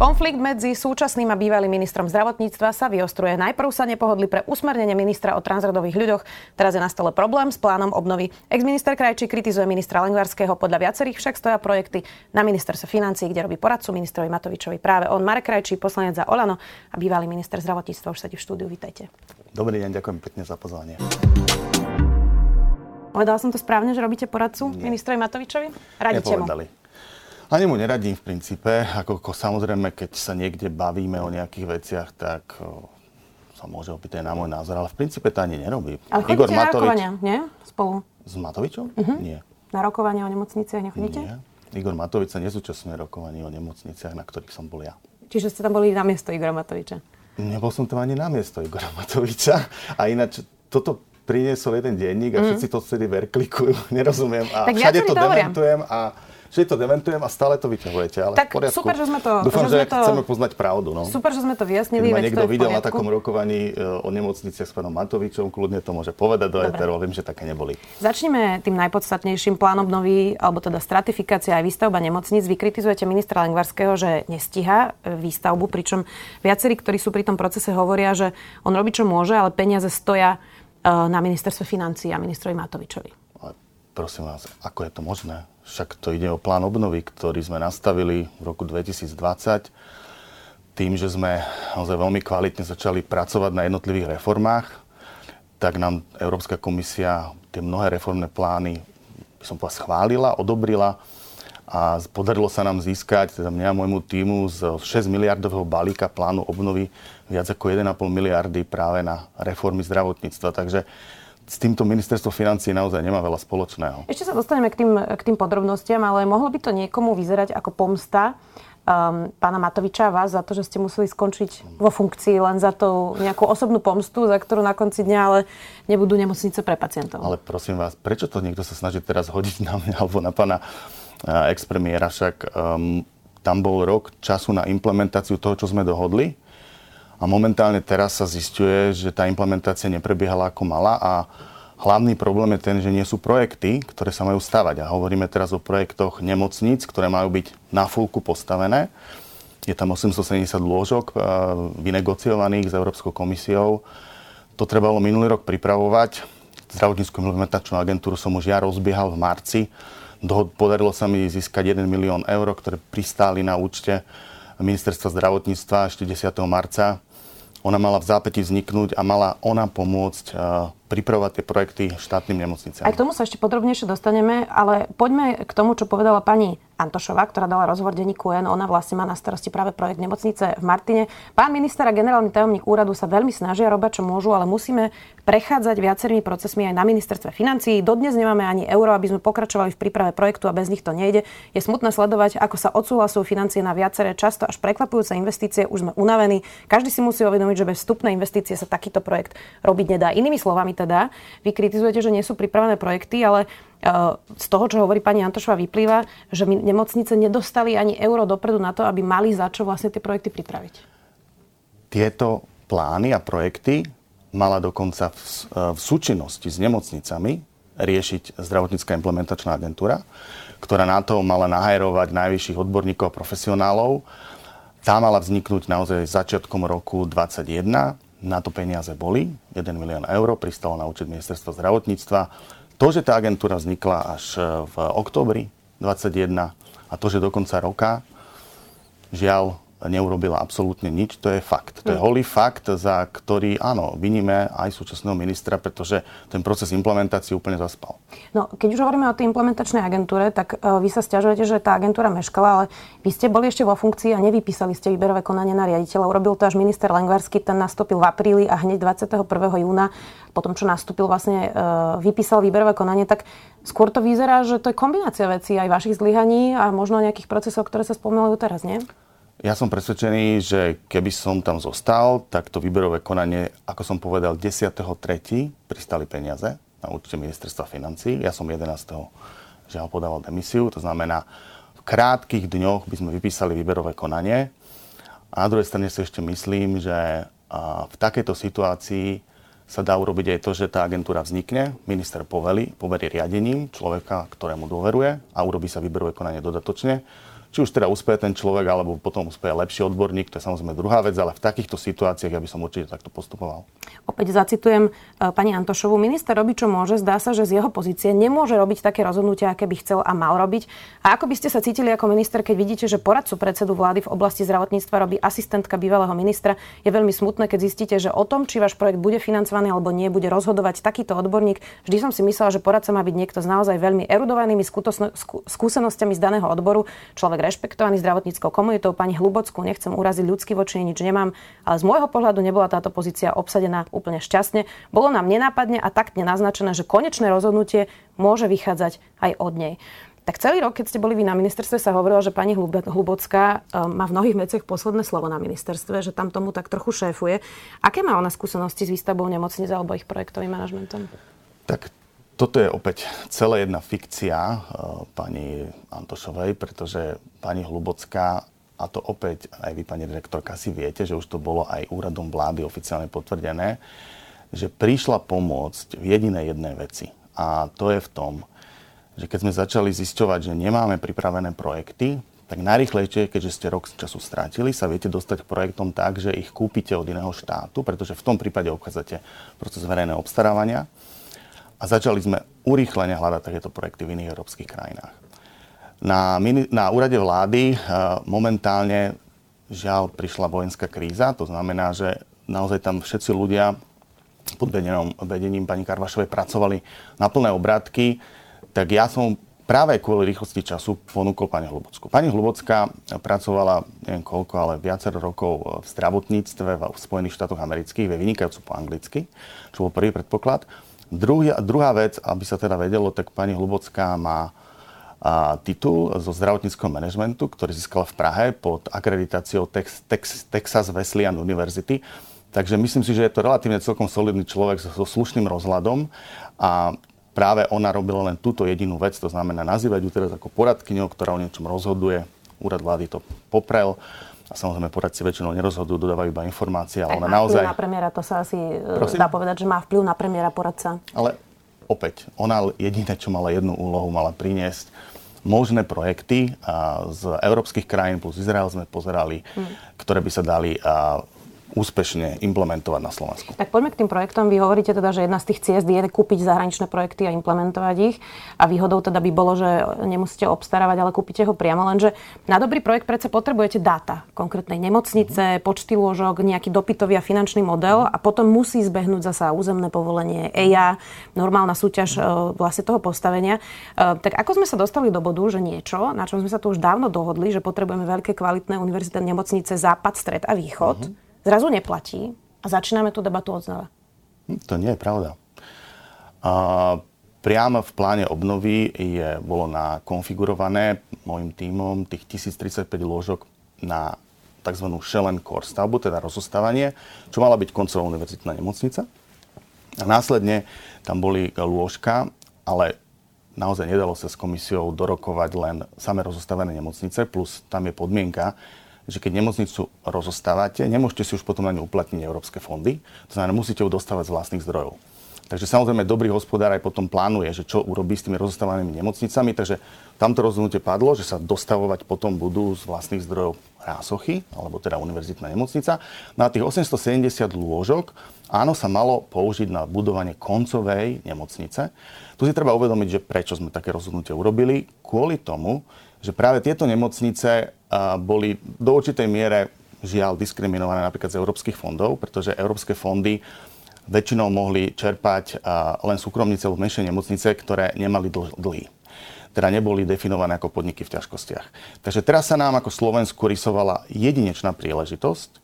Konflikt medzi súčasným a bývalým ministrom zdravotníctva sa vyostruje. Najprv sa nepohodli pre usmernenie ministra o transrodových ľuďoch. Teraz je na stole problém s plánom obnovy. Ex-minister Krajčí kritizuje ministra Lengvarského. Podľa viacerých však stoja projekty na ministerstve financí, kde robí poradcu ministrovi Matovičovi. Práve on, Marek Krajčí, poslanec za Olano a bývalý minister zdravotníctva už sedí v štúdiu. Vítajte. Dobrý deň, ďakujem pekne za pozvanie. Povedala som to správne, že robíte poradcu Nie. ministrovi Matovičovi? Radíte mu. Ani mu neradím v princípe, ako, ako samozrejme, keď sa niekde bavíme o nejakých veciach, tak o, sa môže opýtať na môj názor, ale v princípe to ani nerobí. Ale Igor Matovič... rokovania, nie? Spolu. S Matovičom? Uh-huh. Nie. Na rokovania o nemocniciach nechodíte? Nie. Igor Matovič sa nezúčastňuje rokovaní o nemocniciach, na ktorých som bol ja. Čiže ste tam boli na miesto Igora Matoviča? Nebol som tam ani na miesto Igora Matoviča. A ináč toto priniesol jeden denník a mm. všetci to vtedy verklikujú. Nerozumiem. A tak všade to dementujem a že to dementujem a stále to vyťahujete. Ale tak super, že sme to... Dúfam, že, že to, chceme poznať pravdu. No. Super, že sme to vyjasnili. Keď ma niekto videl na takom rokovaní e, o nemocniciach s pánom Matovičom, kľudne to môže povedať do Eteru, viem, že také neboli. Začneme tým najpodstatnejším plánom nový, alebo teda stratifikácia aj výstavba nemocnic. Vy kritizujete ministra Lengvarského, že nestíha e, výstavbu, pričom viacerí, ktorí sú pri tom procese, hovoria, že on robí, čo môže, ale peniaze stoja e, na ministerstve financí a ministrovi Matovičovi. Ale prosím vás, ako je to možné? Však to ide o plán obnovy, ktorý sme nastavili v roku 2020 tým, že sme naozaj veľmi kvalitne začali pracovať na jednotlivých reformách, tak nám Európska komisia tie mnohé reformné plány by som povedal, schválila, odobrila a podarilo sa nám získať, teda mňa a môjmu týmu z 6 miliardového balíka plánu obnovy viac ako 1,5 miliardy práve na reformy zdravotníctva. Takže s týmto ministerstvo financí naozaj nemá veľa spoločného. Ešte sa dostaneme k tým, k tým podrobnostiam, ale mohlo by to niekomu vyzerať ako pomsta um, pána Matoviča a vás za to, že ste museli skončiť vo funkcii len za tú nejakú osobnú pomstu, za ktorú na konci dňa ale nebudú nemocnice pre pacientov. Ale prosím vás, prečo to niekto sa snaží teraz hodiť na mňa alebo na pána uh, expremiéra? Však um, tam bol rok času na implementáciu toho, čo sme dohodli a momentálne teraz sa zistuje, že tá implementácia neprebiehala ako mala a hlavný problém je ten, že nie sú projekty, ktoré sa majú stavať. A hovoríme teraz o projektoch nemocníc, ktoré majú byť na fulku postavené. Je tam 870 lôžok eh, vynegociovaných s Európskou komisiou. To trebalo minulý rok pripravovať. Zdravotníckú implementačnú agentúru som už ja rozbiehal v marci. Podarilo sa mi získať 1 milión eur, ktoré pristáli na účte ministerstva zdravotníctva ešte 10. marca ona mala v zápäti vzniknúť a mala ona pomôcť uh, pripravovať tie projekty štátnym nemocniciam. Aj k tomu sa ešte podrobnejšie dostaneme, ale poďme k tomu, čo povedala pani Antošová, ktorá dala rozhovor denníku N. Ona vlastne má na starosti práve projekt nemocnice v Martine. Pán minister a generálny tajomník úradu sa veľmi snažia robiť, čo môžu, ale musíme prechádzať viacerými procesmi aj na ministerstve financií. Dodnes nemáme ani euro, aby sme pokračovali v príprave projektu a bez nich to nejde. Je smutné sledovať, ako sa odsúhlasujú financie na viaceré často až prekvapujúce investície. Už sme unavení. Každý si musí uvedomiť, že bez vstupnej investície sa takýto projekt robiť nedá. Inými slovami teda, vy kritizujete, že nie sú pripravené projekty, ale z toho, čo hovorí pani Antošová, vyplýva, že my nemocnice nedostali ani euro dopredu na to, aby mali za čo vlastne tie projekty pripraviť. Tieto plány a projekty mala dokonca v, v súčinnosti s nemocnicami riešiť zdravotnícká implementačná agentúra, ktorá na to mala nahajrovať najvyšších odborníkov a profesionálov. Tá mala vzniknúť naozaj začiatkom roku 2021. Na to peniaze boli, 1 milión eur, pristalo na účet ministerstva zdravotníctva. To, že tá agentúra vznikla až e, v oktobri 2021 a to, že do konca roka, žiaľ, neurobila absolútne nič, to je fakt. To je hm. holý fakt, za ktorý, áno, vyníme aj súčasného ministra, pretože ten proces implementácie úplne zaspal. No, keď už hovoríme o tej implementačnej agentúre, tak uh, vy sa stiažujete, že tá agentúra meškala, ale vy ste boli ešte vo funkcii a nevypísali ste výberové konanie na riaditeľa. Urobil to až minister Lengvarsky, ten nastúpil v apríli a hneď 21. júna, potom čo nastúpil, vlastne uh, vypísal výberové konanie, tak skôr to vyzerá, že to je kombinácia vecí aj vašich zlyhaní a možno nejakých procesov, ktoré sa spomínajú teraz, nie? Ja som presvedčený, že keby som tam zostal, tak to výberové konanie, ako som povedal, 10.3. pristali peniaze na účte ministerstva financí. Ja som 11. žiaľ podával demisiu, to znamená, v krátkých dňoch by sme vypísali výberové konanie. A na druhej strane si ešte myslím, že v takejto situácii sa dá urobiť aj to, že tá agentúra vznikne, minister poveli, poverí riadením človeka, ktorému dôveruje a urobí sa výberové konanie dodatočne či už teda úspeje ten človek, alebo potom úspeje lepší odborník, to je samozrejme druhá vec, ale v takýchto situáciách ja by som určite takto postupoval. Opäť zacitujem e, pani Antošovu. Minister robí, čo môže. Zdá sa, že z jeho pozície nemôže robiť také rozhodnutia, aké by chcel a mal robiť. A ako by ste sa cítili ako minister, keď vidíte, že poradcu predsedu vlády v oblasti zdravotníctva robí asistentka bývalého ministra? Je veľmi smutné, keď zistíte, že o tom, či váš projekt bude financovaný alebo nie, bude rozhodovať takýto odborník. Vždy som si myslela, že poradca má byť niekto s naozaj veľmi erudovanými skúsenostiami z daného odboru, človek rešpektovaný zdravotníckou komunitou. Pani Hlubockú nechcem uraziť ľudský voči, nič nemám, ale z môjho pohľadu nebola táto pozícia obsadená úplne šťastne. Bolo nám nenápadne a taktne naznačené, že konečné rozhodnutie môže vychádzať aj od nej. Tak celý rok, keď ste boli vy na ministerstve, sa hovorilo, že pani Hlubocká e, má v mnohých veciach posledné slovo na ministerstve, že tam tomu tak trochu šéfuje. Aké má ona skúsenosti s výstavbou nemocnice alebo ich projektovým manažmentom? Tak toto je opäť celá jedna fikcia uh, pani Antošovej, pretože pani Hlubocká, a to opäť aj vy, pani direktorka, si viete, že už to bolo aj úradom vlády oficiálne potvrdené, že prišla pomôcť v jedinej jednej veci. A to je v tom, že keď sme začali zisťovať, že nemáme pripravené projekty, tak najrychlejšie, keďže ste rok času strátili, sa viete dostať k projektom tak, že ich kúpite od iného štátu, pretože v tom prípade obchádzate proces verejného obstarávania a začali sme urýchlene hľadať takéto projekty v iných európskych krajinách. Na, na úrade vlády uh, momentálne žiaľ prišla vojenská kríza, to znamená, že naozaj tam všetci ľudia pod vedením, vedením pani Karvašovej pracovali na plné obrátky, tak ja som práve kvôli rýchlosti času ponúkol pani Hlubockú. Pani Hlubocká pracovala, neviem koľko, ale viacero rokov v zdravotníctve v Spojených štátoch amerických, ve vynikajúco po anglicky, čo bol prvý predpoklad. Druhý, druhá vec, aby sa teda vedelo, tak pani Hlubocká má a, titul zo zdravotníckého manažmentu, ktorý získala v Prahe pod akreditáciou Tex, Tex, Texas Wesleyan University. Takže myslím si, že je to relatívne celkom solidný človek so, so slušným rozhľadom a práve ona robila len túto jedinú vec, to znamená nazývať ju teraz ako poradkyňou, ktorá o niečom rozhoduje. Úrad vlády to poprel a samozrejme poradci väčšinou nerozhodujú, dodávajú iba informácie, ale ona naozaj... na premiéra, to sa asi e, Prosím? dá povedať, že má vplyv na premiéra poradca. Ale opäť, ona jediné, čo mala jednu úlohu, mala priniesť možné projekty z európskych krajín plus Izrael sme pozerali, hmm. ktoré by sa dali úspešne implementovať na Slovensku. Tak poďme k tým projektom. Vy hovoríte teda, že jedna z tých ciest je kúpiť zahraničné projekty a implementovať ich. A výhodou teda by bolo, že nemusíte obstarávať, ale kúpite ho priamo. Lenže na dobrý projekt predsa potrebujete dáta konkrétnej nemocnice, počty lôžok, nejaký dopytový a finančný model a potom musí zbehnúť zasa územné povolenie EIA, normálna súťaž e, vlastne toho postavenia. E, tak ako sme sa dostali do bodu, že niečo, na čom sme sa tu už dávno dohodli, že potrebujeme veľké kvalitné univerzitné nemocnice západ, stred a východ, mm-hmm zrazu neplatí a začíname tú debatu od znova. Hm, to nie je pravda. A priamo v pláne obnovy je, bolo nakonfigurované môjim tímom tých 1035 lôžok na tzv. shell core stavbu, teda rozostávanie, čo mala byť koncová univerzitná nemocnica. A následne tam boli lôžka, ale naozaj nedalo sa s komisiou dorokovať len samé rozostávané nemocnice, plus tam je podmienka, že keď nemocnicu rozostávate, nemôžete si už potom na ňu uplatniť európske fondy. To znamená, musíte ju dostávať z vlastných zdrojov. Takže samozrejme dobrý hospodár aj potom plánuje, že čo urobí s tými rozostávanými nemocnicami. Takže tamto rozhodnutie padlo, že sa dostavovať potom budú z vlastných zdrojov rásochy, alebo teda univerzitná nemocnica. Na tých 870 lôžok áno sa malo použiť na budovanie koncovej nemocnice. Tu si treba uvedomiť, že prečo sme také rozhodnutie urobili. Kvôli tomu, že práve tieto nemocnice boli do určitej miere žiaľ diskriminované napríklad z európskych fondov, pretože európske fondy väčšinou mohli čerpať len súkromníci alebo menšie nemocnice, ktoré nemali dlhy. Teda neboli definované ako podniky v ťažkostiach. Takže teraz sa nám ako Slovensku rysovala jedinečná príležitosť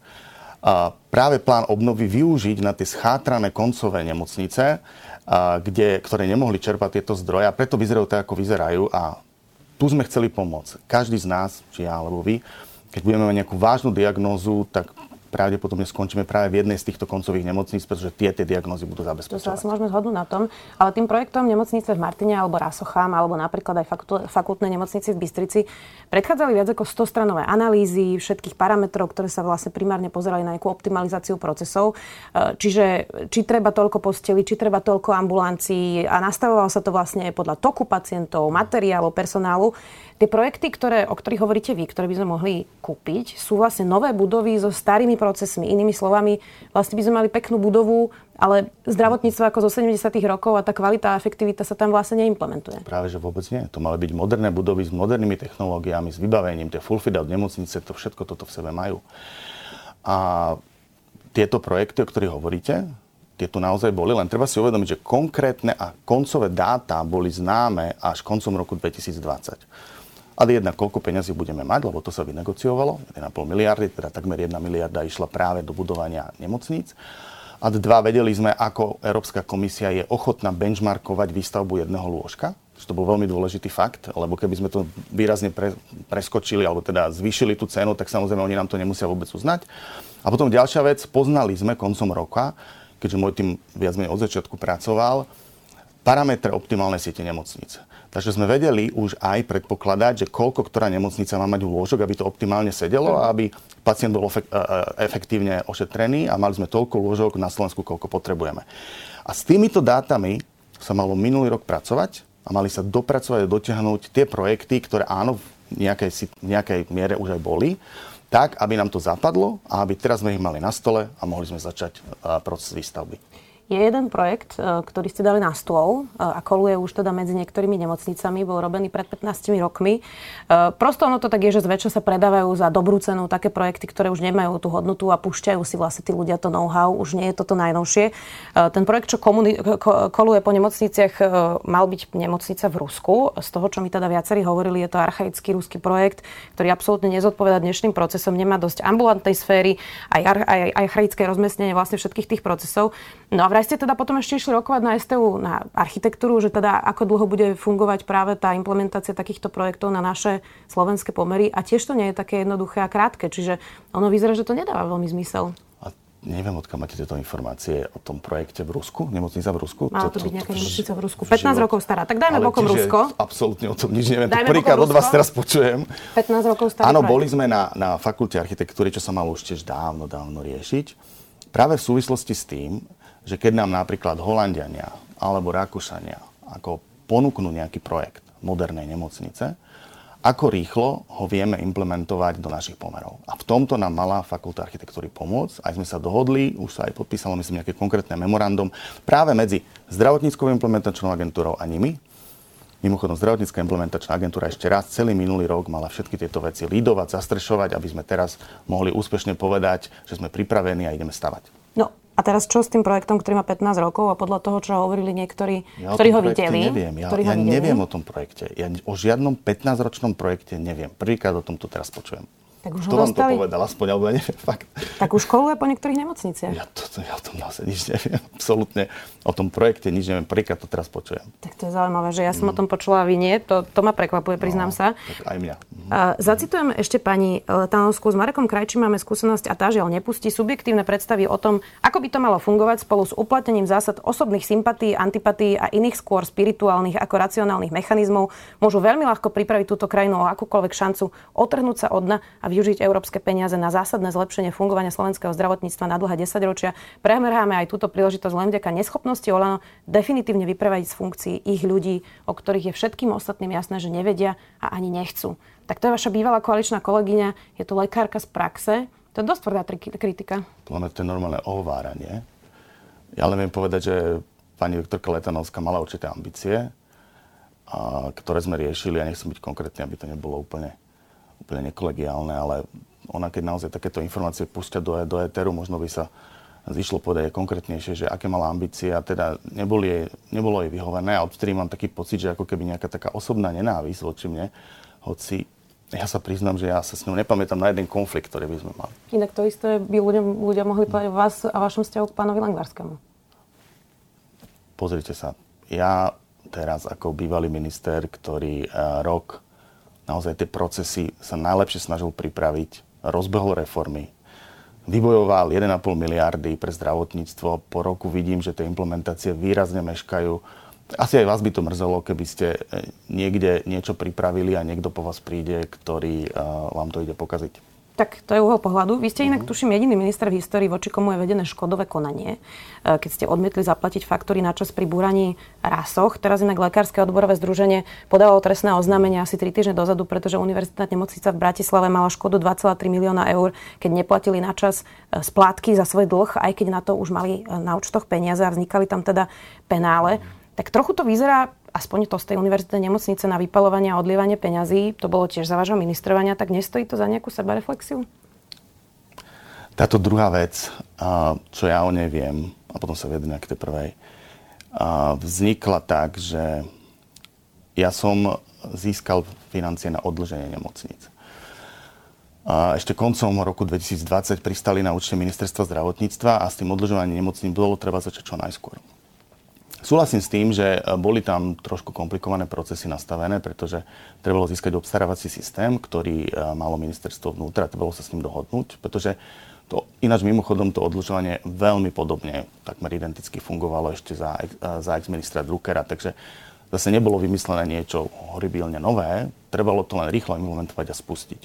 a práve plán obnovy využiť na tie schátrané koncové nemocnice, a kde, ktoré nemohli čerpať tieto zdroje a preto vyzerajú tak, ako vyzerajú a tu sme chceli pomôcť. Každý z nás, či ja alebo vy, keď budeme mať nejakú vážnu diagnózu, tak pravdepodobne skončíme práve v jednej z týchto koncových nemocníc, pretože tie tie diagnózy budú zabezpečovať. To sa asi môžeme zhodnúť na tom, ale tým projektom nemocnice v Martine alebo Rasochám alebo napríklad aj fakultnej nemocnici v Bystrici predchádzali viac ako 100 stranové analýzy všetkých parametrov, ktoré sa vlastne primárne pozerali na nejakú optimalizáciu procesov. E, čiže či treba toľko posteli, či treba toľko ambulancií a nastavovalo sa to vlastne podľa toku pacientov, materiálov, personálu. Tie projekty, ktoré, o ktorých hovoríte vy, ktoré by sme mohli kúpiť, sú vlastne nové budovy so starými procesmi. Inými slovami, vlastne by sme mali peknú budovu, ale zdravotníctvo ako zo 70. rokov a tá kvalita a efektivita sa tam vlastne neimplementuje. Práve, že vôbec nie. To mali byť moderné budovy s modernými technológiami, s vybavením, tie full fit out nemocnice, to všetko toto v sebe majú. A tieto projekty, o ktorých hovoríte, tie tu naozaj boli, len treba si uvedomiť, že konkrétne a koncové dáta boli známe až koncom roku 2020. A jedna, koľko peňazí budeme mať, lebo to sa vynegociovalo, 1,5 miliardy, teda takmer 1 miliarda išla práve do budovania nemocníc. A dva, vedeli sme, ako Európska komisia je ochotná benchmarkovať výstavbu jedného lôžka. To bol veľmi dôležitý fakt, lebo keby sme to výrazne pre, preskočili, alebo teda zvýšili tú cenu, tak samozrejme oni nám to nemusia vôbec uznať. A potom ďalšia vec, poznali sme koncom roka, keďže môj tým viac menej od začiatku pracoval, parametre optimálnej siete nemocnice. Takže sme vedeli už aj predpokladať, že koľko ktorá nemocnica má mať lôžok, aby to optimálne sedelo a aby pacient bol e, e, efektívne ošetrený a mali sme toľko lôžok na Slovensku, koľko potrebujeme. A s týmito dátami sa malo minulý rok pracovať a mali sa dopracovať a dotiahnuť tie projekty, ktoré áno, v nejakej, nejakej miere už aj boli, tak, aby nám to zapadlo a aby teraz sme ich mali na stole a mohli sme začať e, proces výstavby je jeden projekt, e, ktorý ste dali na stôl e, a koluje už teda medzi niektorými nemocnicami, bol robený pred 15 rokmi. E, prosto ono to tak je, že zväčša sa predávajú za dobrú cenu také projekty, ktoré už nemajú tú hodnotu a púšťajú si vlastne tí ľudia to know-how, už nie je toto najnovšie. Ten projekt, čo komuni- koluje po nemocniciach, mal byť nemocnica v Rusku. Z toho, čo mi teda viacerí hovorili, je to archaický ruský projekt, ktorý absolútne nezodpoveda dnešným procesom, nemá dosť ambulantnej sféry, aj, aj, aj archaické rozmiestnenie vlastne všetkých tých procesov. No a vraj ste teda potom ešte išli rokovať na STU na architektúru, že teda ako dlho bude fungovať práve tá implementácia takýchto projektov na naše slovenské pomery a tiež to nie je také jednoduché a krátke, čiže ono vyzerá, že to nedáva veľmi zmysel. A neviem, odkiaľ máte tieto informácie o tom projekte v Rusku, nemocnica v Rusku. Má to, to byť nejaká nemocnica v Rusku. 15 život. rokov stará. Tak dajme bokom Rusko. Absolútne o tom nič neviem. Dajme prvýkrát od vás teraz počujem. 15 rokov stará. Áno, boli sme na, na fakulte architektúry, čo sa malo už tiež dávno, dávno riešiť. Práve v súvislosti s tým, že keď nám napríklad Holandiania alebo Rakúšania ako ponúknú nejaký projekt modernej nemocnice, ako rýchlo ho vieme implementovať do našich pomerov. A v tomto nám mala fakulta architektúry pomôcť. Aj sme sa dohodli, už sa aj podpísalo, myslím, nejaké konkrétne memorandum práve medzi zdravotníckou implementačnou agentúrou a nimi. Mimochodom, zdravotnícka implementačná agentúra ešte raz celý minulý rok mala všetky tieto veci lídovať, zastrešovať, aby sme teraz mohli úspešne povedať, že sme pripravení a ideme stavať. A teraz čo s tým projektom, ktorý má 15 rokov a podľa toho, čo hovorili niektorí, ja ktorí ho videli? Neviem. Ja, ja neviem o tom projekte. Ja o žiadnom 15-ročnom projekte neviem. Prvýkrát o tom tu teraz počujem. Tak už Kto vám dostali? to povedal? Aspoň, alebo ja neviem, fakt. Tak už školuje po niektorých nemocniciach. Ja, to, ja o tom naozaj nič neviem. Absolútne o tom projekte nič neviem. Prvýkrát to teraz počujem. Tak to je zaujímavé, že ja som mm. o tom počula a vy nie. To, to ma prekvapuje, priznám no, sa. Tak aj mňa. Zacitujem ešte pani Letanovskú. S Marekom Krajčím máme skúsenosť a tá žiaľ nepustí subjektívne predstavy o tom, ako by to malo fungovať spolu s uplatnením zásad osobných sympatí, antipatí a iných skôr spirituálnych ako racionálnych mechanizmov. Môžu veľmi ľahko pripraviť túto krajinu o akúkoľvek šancu otrhnúť sa od dna a využiť európske peniaze na zásadné zlepšenie fungovania slovenského zdravotníctva na dlhé desaťročia. Premerháme aj túto príležitosť len vďaka neschopnosti Olano definitívne vyprevadiť z funkcií ich ľudí, o ktorých je všetkým ostatným jasné, že nevedia a ani nechcú. Tak to je vaša bývalá koaličná kolegyňa, je to lekárka z praxe. To je dosť tvrdá kritika. Podľa to je normálne ohováranie. Ja len viem povedať, že pani doktorka Letanovská mala určité ambície, a, ktoré sme riešili. Ja nechcem byť konkrétny, aby to nebolo úplne, úplne nekolegiálne, ale ona keď naozaj takéto informácie púšťa do, do éteru, možno by sa zišlo povedať konkrétnejšie, že aké mala ambície a teda neboli jej, nebolo jej vyhovené a odtedy mám taký pocit, že ako keby nejaká taká osobná nenávisť voči mne, hoci ja sa priznám, že ja sa s ňou nepamätám na jeden konflikt, ktorý by sme mali. Inak to isté by ľudia, ľudia mohli povedať o vás a vašom vzťahu k pánovi Langvarskému. Pozrite sa, ja teraz ako bývalý minister, ktorý uh, rok naozaj tie procesy sa najlepšie snažil pripraviť rozbehol reformy, vybojoval 1,5 miliardy pre zdravotníctvo. Po roku vidím, že tie implementácie výrazne meškajú. Asi aj vás by to mrzelo, keby ste e, niekde niečo pripravili a niekto po vás príde, ktorý vám to ide pokaziť. Tak to je uhol pohľadu. Vy ste inak, uh-huh. tuším, jediný minister v histórii, voči komu je vedené škodové konanie, e, keď ste odmietli zaplatiť faktory na čas pri búraní rasoch. Teraz inak Lekárske odborové združenie podalo trestné oznámenie asi 3 týždne dozadu, pretože univerzitná nemocnica v Bratislave mala škodu 2,3 milióna eur, keď neplatili na čas splátky za svoj dlh, aj keď na to už mali na účtoch peniaze a vznikali tam teda penále. Tak trochu to vyzerá aspoň to z tej univerzitnej nemocnice na vypalovanie a odlievanie peňazí, to bolo tiež za vášho ministrovania, tak nestojí to za nejakú sebareflexiu? Táto druhá vec, čo ja o nej viem, a potom sa vedem k tej prvej, vznikla tak, že ja som získal financie na odlženie nemocnic. Ešte koncom roku 2020 pristali na účte ministerstva zdravotníctva a s tým odlžovaním nemocníc bolo treba začať čo najskôr. Súhlasím s tým, že e, boli tam trošku komplikované procesy nastavené, pretože trebalo získať obstarávací systém, ktorý e, malo ministerstvo vnútra, trebalo sa s ním dohodnúť, pretože to, ináč mimochodom to odložovanie veľmi podobne, takmer identicky fungovalo ešte za, e, za ex-ministra Druckera, takže zase nebolo vymyslené niečo horibilne nové, trebalo to len rýchlo implementovať a spustiť.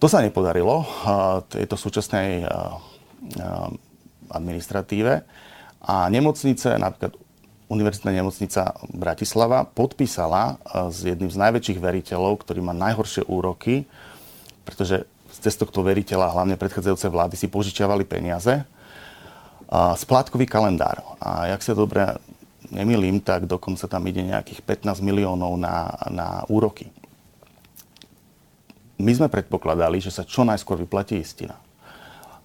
To sa nepodarilo tejto súčasnej administratíve. A nemocnice, napríklad Univerzitná nemocnica Bratislava podpísala e, s jedným z najväčších veriteľov, ktorý má najhoršie úroky, pretože cez tohto veriteľa, hlavne predchádzajúce vlády, si požičiavali peniaze, splátkový kalendár. A jak sa dobre nemilím, tak dokonca tam ide nejakých 15 miliónov na, na úroky. My sme predpokladali, že sa čo najskôr vyplatí istina.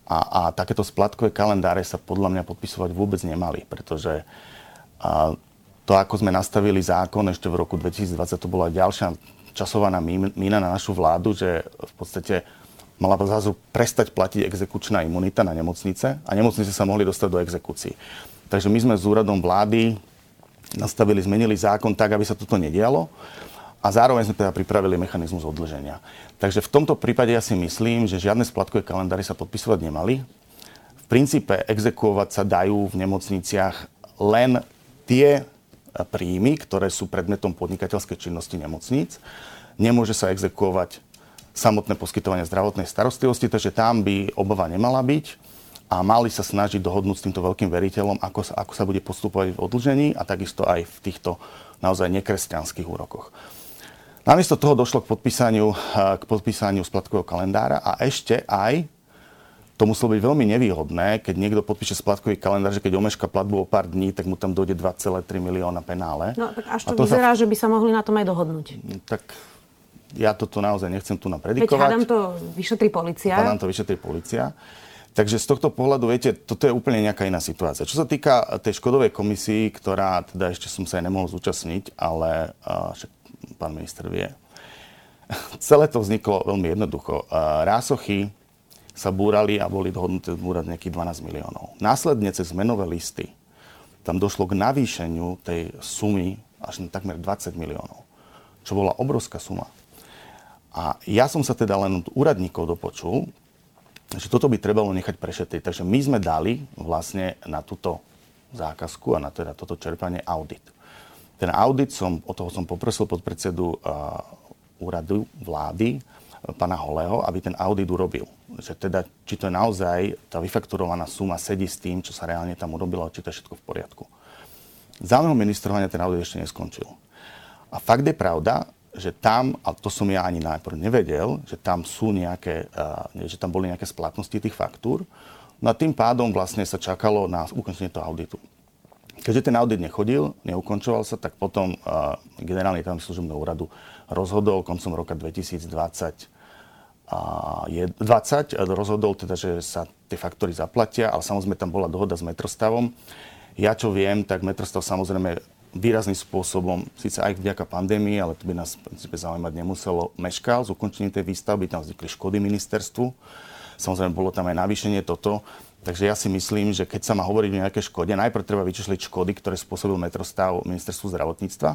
A, a takéto splatkové kalendáre sa podľa mňa podpisovať vôbec nemali, pretože a, to, ako sme nastavili zákon ešte v roku 2020, to bola ďalšia časovaná mína na našu vládu, že v podstate mala zrazu prestať platiť exekučná imunita na nemocnice a nemocnice sa mohli dostať do exekúcií. Takže my sme s úradom vlády nastavili, zmenili zákon tak, aby sa toto nedialo a zároveň sme teda pripravili mechanizmus odlženia. Takže v tomto prípade ja si myslím, že žiadne splatkové kalendáry sa podpisovať nemali. V princípe exekuovať sa dajú v nemocniciach len tie príjmy, ktoré sú predmetom podnikateľskej činnosti nemocníc. Nemôže sa exekuovať samotné poskytovanie zdravotnej starostlivosti, takže tam by obava nemala byť a mali sa snažiť dohodnúť s týmto veľkým veriteľom, ako sa, ako sa bude postupovať v odlžení a takisto aj v týchto naozaj nekresťanských úrokoch. Namiesto toho došlo k podpísaniu, eh, k podpísaniu splatkového kalendára a ešte aj to muselo byť veľmi nevýhodné, keď niekto podpíše splatkový kalendár, že keď omeška platbu o pár dní, tak mu tam dojde 2,3 milióna penále. No tak až to, to vyzerá, sa... že by sa mohli na tom aj dohodnúť. Mm, tak ja toto naozaj nechcem tu napredikovať. Veď hádam to vyšetrí policia. Hádam to vyšetrí policia. Takže z tohto pohľadu, viete, toto je úplne nejaká iná situácia. Čo sa týka tej škodovej komisii, ktorá teda ešte som sa aj nemohol zúčastniť, ale uh, však pán minister vie. Celé to vzniklo veľmi jednoducho. Rásochy sa búrali a boli dohodnuté zbúrať nejakých 12 miliónov. Následne cez menové listy tam došlo k navýšeniu tej sumy až na takmer 20 miliónov, čo bola obrovská suma. A ja som sa teda len od úradníkov dopočul, že toto by trebalo nechať prešetriť. Takže my sme dali vlastne na túto zákazku a na teda toto čerpanie audit. Ten audit som, o toho som poprosil podpredsedu uh, úradu vlády, pána Holého, aby ten audit urobil. Že teda, či to je naozaj tá vyfakturovaná suma sedí s tým, čo sa reálne tam urobilo, či to je všetko v poriadku. Za môjho ministrovania ten audit ešte neskončil. A fakt je pravda, že tam, a to som ja ani najprv nevedel, že tam sú nejaké, uh, že tam boli nejaké splatnosti tých faktúr, no a tým pádom vlastne sa čakalo na ukončenie toho auditu. Keďže ten audit nechodil, neukončoval sa, tak potom uh, generálny tajomník služobného úradu rozhodol koncom roka 2020 a je 20 rozhodol teda, že sa tie faktory zaplatia, ale samozrejme tam bola dohoda s metrostavom. Ja čo viem, tak metrostav samozrejme výrazným spôsobom, síce aj vďaka pandémii, ale to by nás v princípe zaujímať nemuselo, meškal s ukončením tej výstavby, tam vznikli škody ministerstvu. Samozrejme, bolo tam aj navýšenie toto. Takže ja si myslím, že keď sa má hovoriť o nejaké škode, najprv treba vyčísliť škody, ktoré spôsobil metrostav ministerstvu zdravotníctva,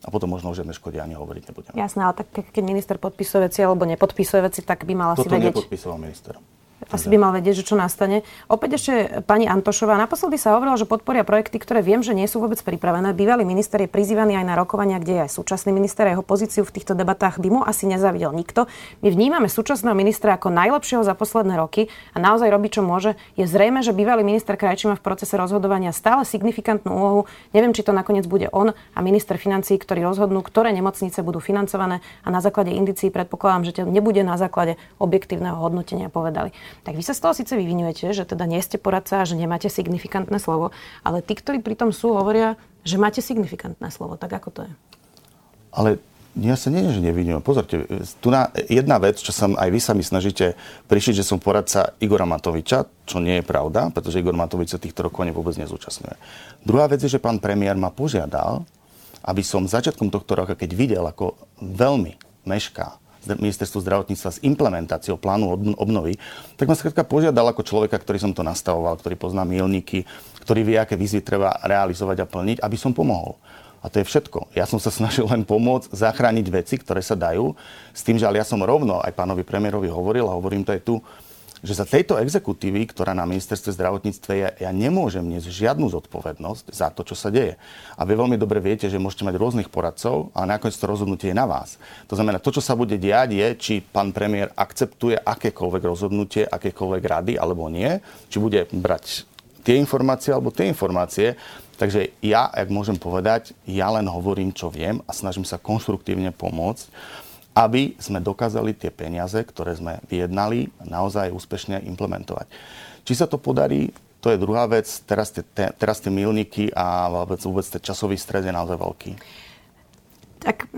a potom možno o žiadne škode ani hovoriť nebudeme. Jasné, ale tak keď minister podpisuje veci alebo nepodpisuje veci, tak by mal asi Toto vedieť... nepodpisoval minister. Asi by mal vedieť, že čo nastane. Opäť ešte pani Antošová. Naposledy sa hovorilo, že podporia projekty, ktoré viem, že nie sú vôbec pripravené. Bývalý minister je prizývaný aj na rokovania, kde je aj súčasný minister. Jeho pozíciu v týchto debatách by mu asi nezavidel nikto. My vnímame súčasného ministra ako najlepšieho za posledné roky a naozaj robí, čo môže. Je zrejme, že bývalý minister Krajčí má v procese rozhodovania stále signifikantnú úlohu. Neviem, či to nakoniec bude on a minister financií, ktorí rozhodnú, ktoré nemocnice budú financované a na základe indicií predpokladám, že to nebude na základe objektívneho hodnotenia povedali. Tak vy sa z toho síce vyvinujete, že teda nie ste poradca a že nemáte signifikantné slovo, ale tí, ktorí pri tom sú, hovoria, že máte signifikantné slovo. Tak ako to je? Ale ja sa nie, že nevinujem. Pozorte, tu na jedna vec, čo sa aj vy sa mi snažíte prišiť, že som poradca Igora Matoviča, čo nie je pravda, pretože Igor Matovič sa týchto rokov vôbec nezúčastňuje. Druhá vec je, že pán premiér ma požiadal, aby som začiatkom tohto roka, keď videl, ako veľmi mešká ministerstvo zdravotníctva s implementáciou plánu obnovy, tak ma skrátka požiadal ako človeka, ktorý som to nastavoval, ktorý pozná milníky, ktorý vie, aké výzvy treba realizovať a plniť, aby som pomohol. A to je všetko. Ja som sa snažil len pomôcť zachrániť veci, ktoré sa dajú, s tým, že ale ja som rovno aj pánovi premiérovi hovoril a hovorím to aj tu, že za tejto exekutívy, ktorá na ministerstve zdravotníctve je, ja nemôžem niesť žiadnu zodpovednosť za to, čo sa deje. A vy veľmi dobre viete, že môžete mať rôznych poradcov, ale nakoniec to rozhodnutie je na vás. To znamená, to, čo sa bude diať, je, či pán premiér akceptuje akékoľvek rozhodnutie, akékoľvek rady alebo nie, či bude brať tie informácie alebo tie informácie. Takže ja, ak môžem povedať, ja len hovorím, čo viem a snažím sa konštruktívne pomôcť aby sme dokázali tie peniaze, ktoré sme vyjednali, naozaj úspešne implementovať. Či sa to podarí, to je druhá vec. Teraz tie, te, teraz tie milníky a vôbec, vôbec ten časový stred je naozaj veľký. Tak,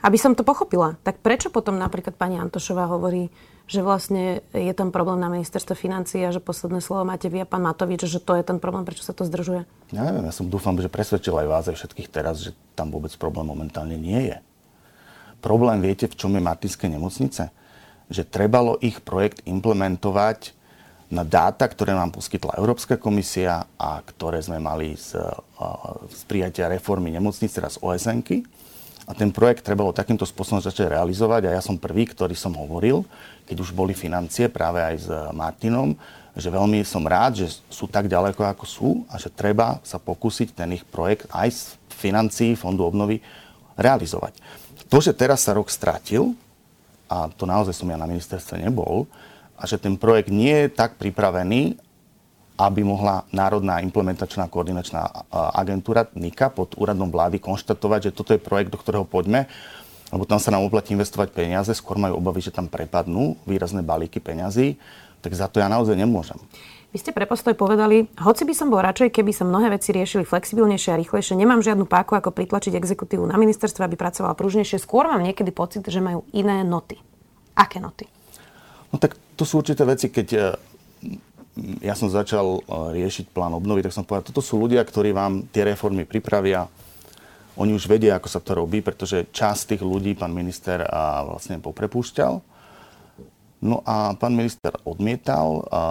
aby som to pochopila, tak prečo potom napríklad pani Antošová hovorí, že vlastne je tam problém na ministerstve financií a že posledné slovo máte vy a pán Matovič, že to je ten problém, prečo sa to zdržuje? Ja neviem, ja som dúfam, že presvedčil aj vás, aj všetkých teraz, že tam vôbec problém momentálne nie je. Problém viete, v čom je Martinské nemocnice? Že trebalo ich projekt implementovať na dáta, ktoré nám poskytla Európska komisia a ktoré sme mali z, z prijatia reformy nemocnic, teraz osn A ten projekt trebalo takýmto spôsobom začať realizovať a ja som prvý, ktorý som hovoril, keď už boli financie práve aj s Martinom, že veľmi som rád, že sú tak ďaleko, ako sú a že treba sa pokúsiť ten ich projekt aj z financií Fondu obnovy realizovať. To, že teraz sa rok stratil, a to naozaj som ja na ministerstve nebol, a že ten projekt nie je tak pripravený, aby mohla Národná implementačná koordinačná agentúra NIKA pod úradom vlády konštatovať, že toto je projekt, do ktorého poďme, lebo tam sa nám oplatí investovať peniaze, skôr majú obavy, že tam prepadnú výrazné balíky peňazí, tak za to ja naozaj nemôžem. Vy ste pre postoj povedali, hoci by som bol radšej, keby sa mnohé veci riešili flexibilnejšie a rýchlejšie, nemám žiadnu páku, ako pritlačiť exekutívu na ministerstve, aby pracovala pružnejšie. Skôr mám niekedy pocit, že majú iné noty. Aké noty? No tak to sú určité veci, keď e, ja som začal e, riešiť plán obnovy, tak som povedal, toto sú ľudia, ktorí vám tie reformy pripravia. Oni už vedia, ako sa to robí, pretože časť tých ľudí pán minister vlastne poprepúšťal No a pán minister odmietal a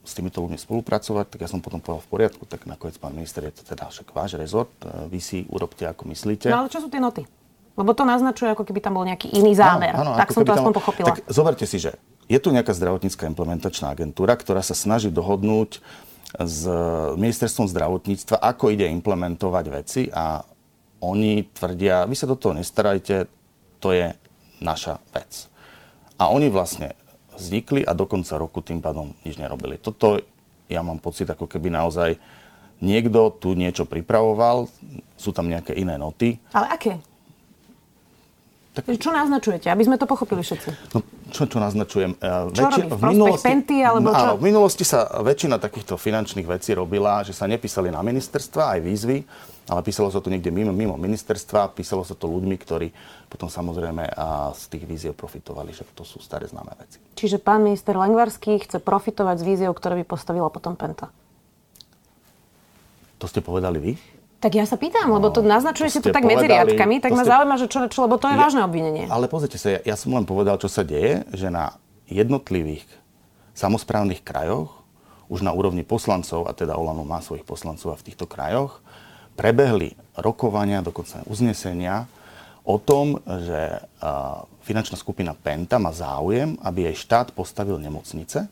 s týmito ľuďmi spolupracovať, tak ja som potom povedal v poriadku, tak nakoniec pán minister, je to teda však váš rezort, e, vy si urobte ako myslíte. No ale čo sú tie noty? Lebo to naznačuje, ako keby tam bol nejaký iný zámer. Áno, áno, tak som to aspoň tam... pochopila. Tak zoberte si, že je tu nejaká zdravotnícká implementačná agentúra, ktorá sa snaží dohodnúť s ministerstvom zdravotníctva, ako ide implementovať veci a oni tvrdia, vy sa do toho nestarajte, to je naša vec. A oni vlastne vznikli a do konca roku tým pádom nič nerobili. Toto ja mám pocit, ako keby naozaj niekto tu niečo pripravoval, sú tam nejaké iné noty. Ale aké? Tak... Čo naznačujete, aby sme to pochopili všetci? No, čo, čo naznačujem? E, čo Väčši... robí? V, minulosti... Penty, alebo čo? Áno, v minulosti sa väčšina takýchto finančných vecí robila, že sa nepísali na ministerstva, aj výzvy, ale písalo sa to niekde mimo, mimo ministerstva, písalo sa to ľuďmi, ktorí potom samozrejme z tých víziev profitovali, že to sú staré známe veci. Čiže pán minister Lengvarský chce profitovať z víziev, ktoré by postavila potom Penta? To ste povedali vy? Tak ja sa pýtam, no, lebo to naznačujete to, to tak povedali, medzi riadkami, tak ma ste... zaujíma, že čo, čo, lebo to je ja, vážne obvinenie. Ale pozrite sa, ja, ja som len povedal, čo sa deje, že na jednotlivých samozprávnych krajoch, už na úrovni poslancov, a teda Olano má svojich poslancov a v týchto krajoch, prebehli rokovania, dokonca uznesenia o tom, že finančná skupina Penta má záujem, aby jej štát postavil nemocnice,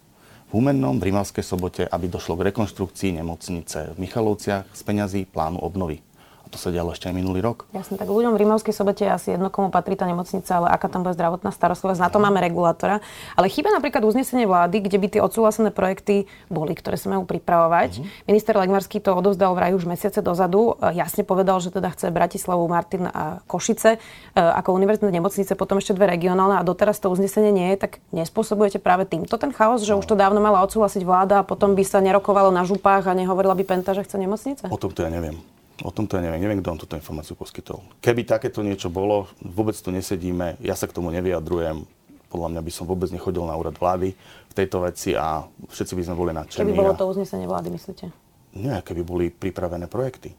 v Humennom, v Rimavskej sobote, aby došlo k rekonštrukcii nemocnice v Michalovciach z peňazí plánu obnovy to sa dialo ešte aj minulý rok. Jasne, tak ľuďom v Rímavskej sobote je asi jedno, komu patrí tá nemocnica, ale aká tam bude zdravotná starostlivosť, na to máme regulátora. Ale chýba napríklad uznesenie vlády, kde by tie odsúhlasené projekty boli, ktoré sa majú pripravovať. Uh-huh. Minister Legmarský to odovzdal vraj už mesiace dozadu. E, jasne povedal, že teda chce Bratislavu, Martin a Košice e, ako univerzitné nemocnice, potom ešte dve regionálne a doteraz to uznesenie nie je, tak nespôsobujete práve týmto ten chaos, že no. už to dávno mala odsúhlasiť vláda a potom by sa nerokovalo na župách a nehovorila by Penta, že chce nemocnice? O tom to ja neviem. O tomto ja neviem, neviem, kto vám túto informáciu poskytol. Keby takéto niečo bolo, vôbec tu nesedíme, ja sa k tomu nevyjadrujem, podľa mňa by som vôbec nechodil na úrad vlády v tejto veci a všetci by sme boli nadšení. Keby bolo to uznesenie vlády, myslíte? Nie, keby boli pripravené projekty.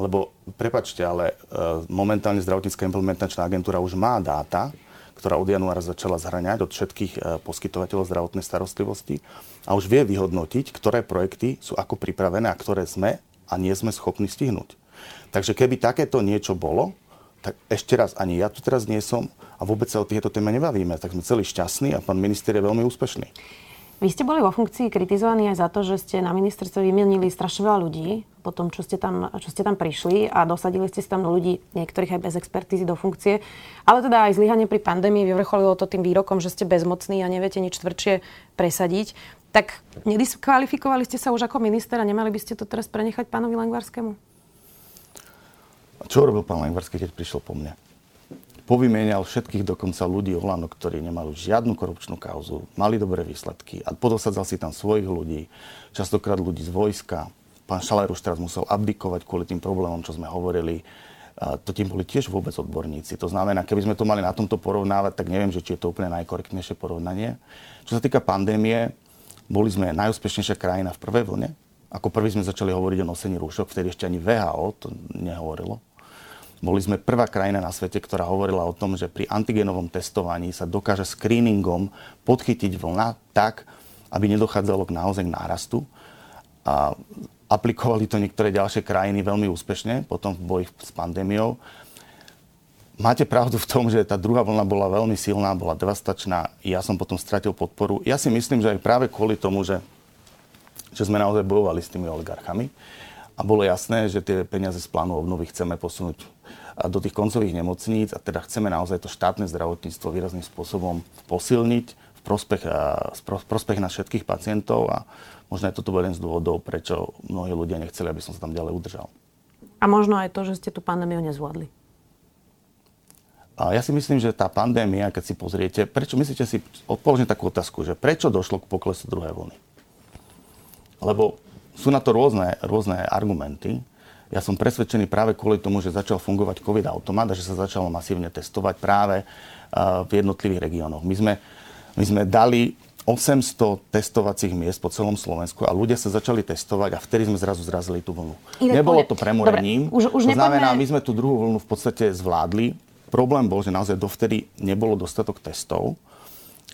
Lebo, prepačte, ale e, momentálne zdravotnícka implementačná agentúra už má dáta, ktorá od januára začala zhraňať od všetkých e, poskytovateľov zdravotnej starostlivosti a už vie vyhodnotiť, ktoré projekty sú ako pripravené a ktoré sme a nie sme schopní stihnúť. Takže keby takéto niečo bolo, tak ešte raz, ani ja tu teraz nie som a vôbec sa o tieto téme nebavíme, tak sme celý šťastní a pán minister je veľmi úspešný. Vy ste boli vo funkcii kritizovaní aj za to, že ste na ministerstve vymienili strašne veľa ľudí po tom, čo ste, tam, čo ste tam prišli a dosadili ste tam ľudí, niektorých aj bez expertízy do funkcie. Ale teda aj zlyhanie pri pandémii vyvrcholilo to tým výrokom, že ste bezmocní a neviete nič tvrdšie presadiť. Tak nediskvalifikovali ste sa už ako minister a nemali by ste to teraz prenechať pánovi Langvarskému? A čo robil pán Langvarský, keď prišiel po mne? Povymienial všetkých dokonca ľudí Olano, ktorí nemali žiadnu korupčnú kauzu, mali dobré výsledky a podosadzal si tam svojich ľudí, častokrát ľudí z vojska. Pán Šaler už teraz musel abdikovať kvôli tým problémom, čo sme hovorili. A to tým boli tiež vôbec odborníci. To znamená, keby sme to mali na tomto porovnávať, tak neviem, že či je to úplne najkorektnejšie porovnanie. Čo sa týka pandémie, boli sme najúspešnejšia krajina v prvej vlne. Ako prvý sme začali hovoriť o nosení rúšok, vtedy ešte ani VHO to nehovorilo. Boli sme prvá krajina na svete, ktorá hovorila o tom, že pri antigenovom testovaní sa dokáže screeningom podchytiť vlna tak, aby nedochádzalo k naozaj k nárastu. A aplikovali to niektoré ďalšie krajiny veľmi úspešne potom v boji s pandémiou máte pravdu v tom, že tá druhá vlna bola veľmi silná, bola devastačná. Ja som potom stratil podporu. Ja si myslím, že aj práve kvôli tomu, že, že sme naozaj bojovali s tými oligarchami a bolo jasné, že tie peniaze z plánu obnovy chceme posunúť do tých koncových nemocníc a teda chceme naozaj to štátne zdravotníctvo výrazným spôsobom posilniť v prospech, v prospech na všetkých pacientov a možno aj toto bol jeden z dôvodov, prečo mnohí ľudia nechceli, aby som sa tam ďalej udržal. A možno aj to, že ste tú pandémiu nezvládli. A ja si myslím, že tá pandémia, keď si pozriete, prečo, myslíte si, položím takú otázku, že prečo došlo k poklesu druhej vlny? Lebo sú na to rôzne, rôzne argumenty. Ja som presvedčený práve kvôli tomu, že začal fungovať COVID-automat a že sa začalo masívne testovať práve v jednotlivých regiónoch. My sme, my sme dali 800 testovacích miest po celom Slovensku a ľudia sa začali testovať a vtedy sme zrazu zrazili tú vlnu. Inak, Nebolo to premorením. Dobre, už, už to znamená, nepoďme... my sme tú druhú vlnu v podstate zvládli Problém bol, že naozaj dovtedy nebolo dostatok testov,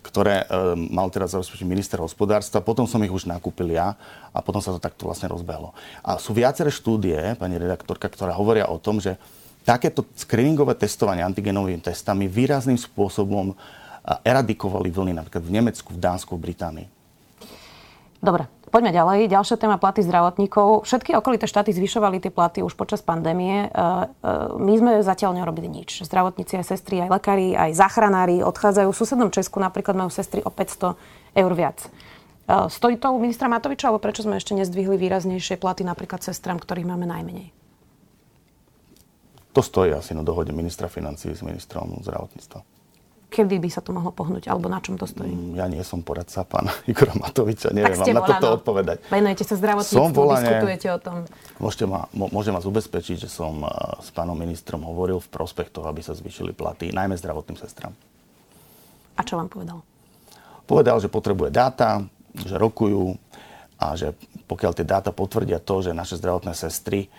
ktoré e, mal teraz zabezpečiť minister hospodárstva. Potom som ich už nakúpil ja a potom sa to takto vlastne rozbehlo. A sú viaceré štúdie, pani redaktorka, ktoré hovoria o tom, že takéto screeningové testovanie antigenovými testami výrazným spôsobom e, eradikovali vlny napríklad v Nemecku, v Dánsku, v Británii. Dobre, Poďme ďalej. Ďalšia téma platy zdravotníkov. Všetky okolité štáty zvyšovali tie platy už počas pandémie. E, e, my sme zatiaľ nerobili nič. Zdravotníci, aj sestry, aj lekári, aj záchranári odchádzajú. V susednom Česku napríklad majú sestry o 500 eur viac. E, stojí to u ministra Matoviča, alebo prečo sme ešte nezdvihli výraznejšie platy napríklad sestram, ktorých máme najmenej? To stojí asi na dohode ministra financí s ministrom zdravotníctva kedy by sa to mohlo pohnúť, alebo na čom to stojí? Mm, ja nie som poradca pána Igora Matoviča, neviem vám na toto odpovedať. Venujete sa zdravotníctvu, volanie, diskutujete o tom. Môžete ma, môžem vás ubezpečiť, že som uh, s pánom ministrom hovoril v prospech toho, aby sa zvýšili platy, najmä zdravotným sestram. A čo vám povedal? Povedal, že potrebuje dáta, že rokujú a že pokiaľ tie dáta potvrdia to, že naše zdravotné sestry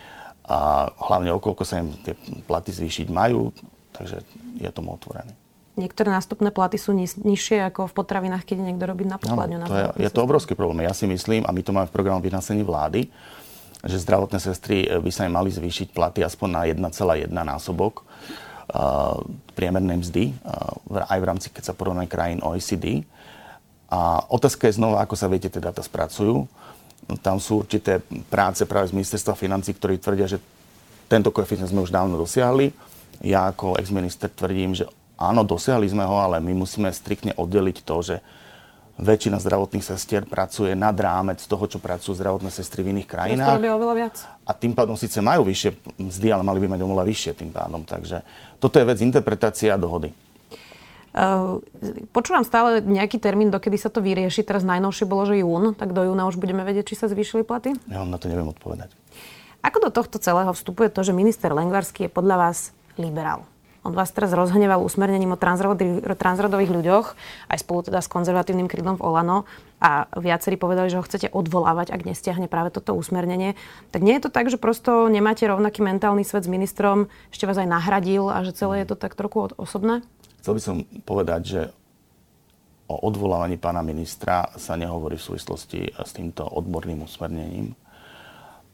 a hlavne okolko sa im tie platy zvýšiť majú, takže je tomu otvorený niektoré nástupné platy sú niž, nižšie ako v potravinách, keď niekto robí na pokladňu. No, to je, je to obrovský problém. Ja si myslím, a my to máme v programu vyhlásení vlády, že zdravotné sestry eh, by sa im mali zvýšiť platy aspoň na 1,1 násobok uh, priemernej mzdy, uh, aj v rámci, keď sa porovnáme krajín OECD. A otázka je znova, ako sa viete, tie dáta spracujú. Tam sú určité práce práve z ministerstva financí, ktorí tvrdia, že tento koeficient sme už dávno dosiahli. Ja ako ex-minister tvrdím, že áno, dosiahli sme ho, ale my musíme striktne oddeliť to, že väčšina zdravotných sestier pracuje nad rámec toho, čo pracujú zdravotné sestry v iných krajinách. oveľa viac. A tým pádom síce majú vyššie mzdy, ale mali by mať oveľa vyššie tým pádom. Takže toto je vec interpretácia a dohody. Uh, počúvam stále nejaký termín, dokedy sa to vyrieši. Teraz najnovšie bolo, že jún, tak do júna už budeme vedieť, či sa zvýšili platy? Ja vám na to neviem odpovedať. Ako do tohto celého vstupuje to, že minister Lengvarský je podľa vás liberál? On vás teraz rozhneval usmernením o transrodových ľuďoch, aj spolu teda s konzervatívnym krídlom v Olano a viacerí povedali, že ho chcete odvolávať, ak nestiahne práve toto usmernenie. Tak nie je to tak, že prosto nemáte rovnaký mentálny svet s ministrom, ešte vás aj nahradil a že celé je to tak trochu osobné? Chcel by som povedať, že o odvolávaní pána ministra sa nehovorí v súvislosti s týmto odborným usmernením.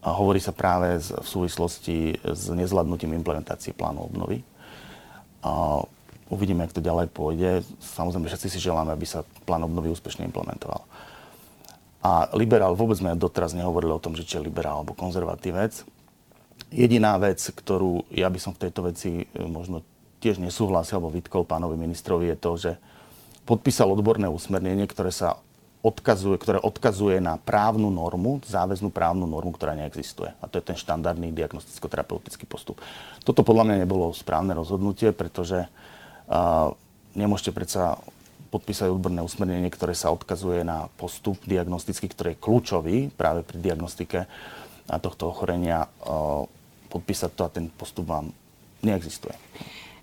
A hovorí sa práve v súvislosti s nezvládnutím implementácie plánu obnovy. A uvidíme, ako to ďalej pôjde. Samozrejme, všetci si želáme, aby sa plán obnovy úspešne implementoval. A liberál vôbec sme doteraz nehovorili o tom, že či je liberál alebo konzervatívec. Jediná vec, ktorú ja by som v tejto veci e, možno tiež nesúhlasil alebo vytkol pánovi ministrovi, je to, že podpísal odborné usmernenie, ktoré sa odkazuje, ktoré odkazuje na právnu normu, záväznú právnu normu, ktorá neexistuje. A to je ten štandardný diagnosticko-terapeutický postup. Toto podľa mňa nebolo správne rozhodnutie, pretože uh, nemôžete predsa podpísať odborné usmernenie, ktoré sa odkazuje na postup diagnostický, ktorý je kľúčový práve pri diagnostike tohto ochorenia. Uh, podpísať to a ten postup vám neexistuje.